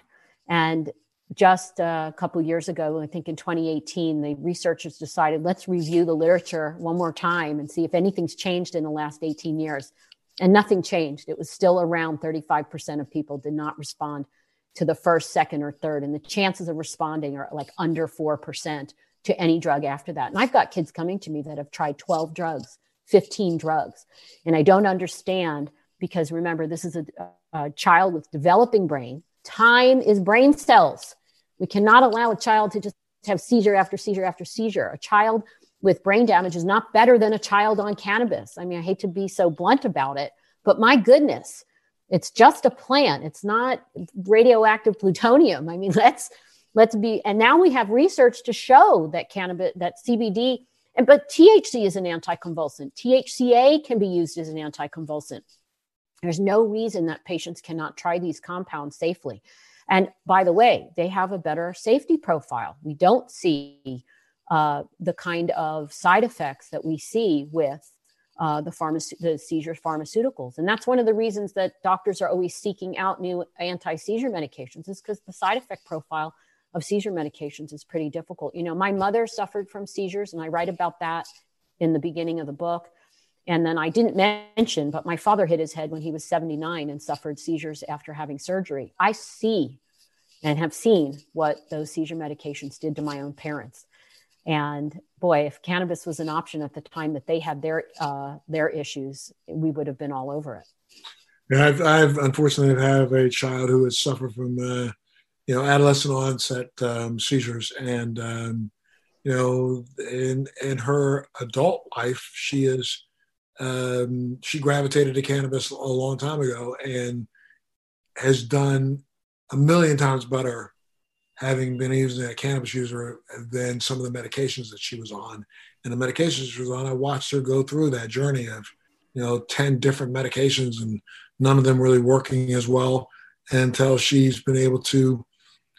And just a couple years ago, I think in 2018, the researchers decided let's review the literature one more time and see if anything's changed in the last 18 years. And nothing changed. It was still around 35% of people did not respond to the first, second, or third. And the chances of responding are like under 4% to any drug after that. And I've got kids coming to me that have tried 12 drugs, 15 drugs. And I don't understand because remember, this is a, a child with developing brain. Time is brain cells. We cannot allow a child to just have seizure after seizure after seizure. A child with brain damage is not better than a child on cannabis. I mean, I hate to be so blunt about it, but my goodness, it's just a plant. It's not radioactive plutonium. I mean, let's let's be and now we have research to show that cannabis that CBD and but THC is an anticonvulsant. THCA can be used as an anticonvulsant. There's no reason that patients cannot try these compounds safely. And by the way, they have a better safety profile. We don't see uh, the kind of side effects that we see with uh, the, pharmace- the seizure pharmaceuticals. And that's one of the reasons that doctors are always seeking out new anti seizure medications, is because the side effect profile of seizure medications is pretty difficult. You know, my mother suffered from seizures, and I write about that in the beginning of the book. And then I didn't mention, but my father hit his head when he was 79 and suffered seizures after having surgery. I see and have seen what those seizure medications did to my own parents. And boy, if cannabis was an option at the time that they had their uh, their issues, we would have been all over it. Yeah, I've, I've unfortunately have a child who has suffered from uh, you know adolescent onset um, seizures, and um, you know in in her adult life, she is um, she gravitated to cannabis a long time ago and has done a million times better having been using a cannabis user than some of the medications that she was on. And the medications she was on, I watched her go through that journey of, you know, 10 different medications and none of them really working as well until she's been able to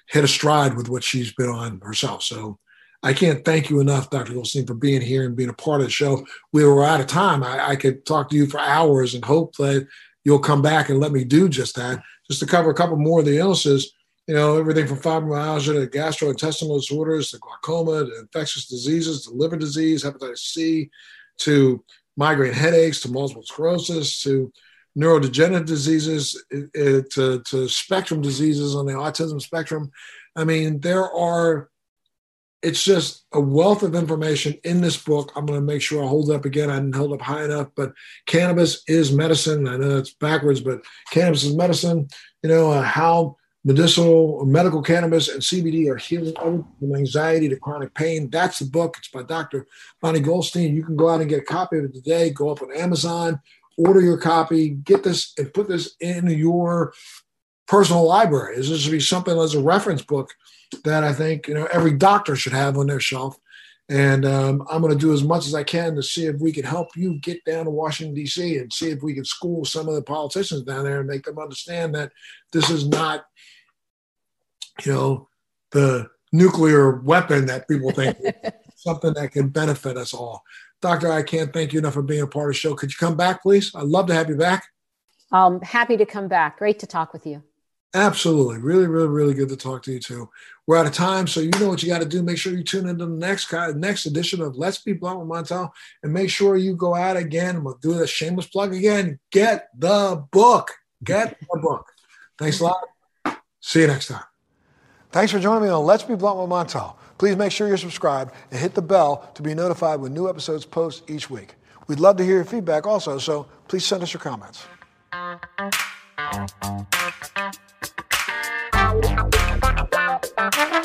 hit a stride with what she's been on herself. So I can't thank you enough, Dr. Goldstein, for being here and being a part of the show. We were out of time. I, I could talk to you for hours and hope that you'll come back and let me do just that, just to cover a couple more of the illnesses. You know, everything from fibromyalgia to gastrointestinal disorders to glaucoma to infectious diseases to liver disease, hepatitis C, to migraine headaches, to multiple sclerosis, to neurodegenerative diseases to, to spectrum diseases on the autism spectrum. I mean, there are, it's just a wealth of information in this book. I'm going to make sure I hold it up again. I didn't hold up high enough, but cannabis is medicine. I know it's backwards, but cannabis is medicine. You know, uh, how medicinal, medical cannabis and CBD are healing from anxiety to chronic pain. That's the book. It's by Dr. Bonnie Goldstein. You can go out and get a copy of it today. Go up on Amazon, order your copy, get this and put this in your personal library. This should be something as a reference book that I think you know every doctor should have on their shelf. And um, I'm going to do as much as I can to see if we can help you get down to Washington, D.C., and see if we can school some of the politicians down there and make them understand that this is not you know, the nuclear weapon that people think something that can benefit us all. Doctor, I can't thank you enough for being a part of the show. Could you come back, please? I'd love to have you back. I'm happy to come back. Great to talk with you. Absolutely. Really, really, really good to talk to you too. We're out of time, so you know what you got to do. Make sure you tune into the next next edition of Let's Be Blunt with Montel, and make sure you go out again. We'll do the shameless plug again. Get the book. Get the book. Thanks a lot. See you next time. Thanks for joining me on Let's Be Blunt with Montel. Please make sure you're subscribed and hit the bell to be notified when new episodes post each week. We'd love to hear your feedback also, so please send us your comments. Thank you.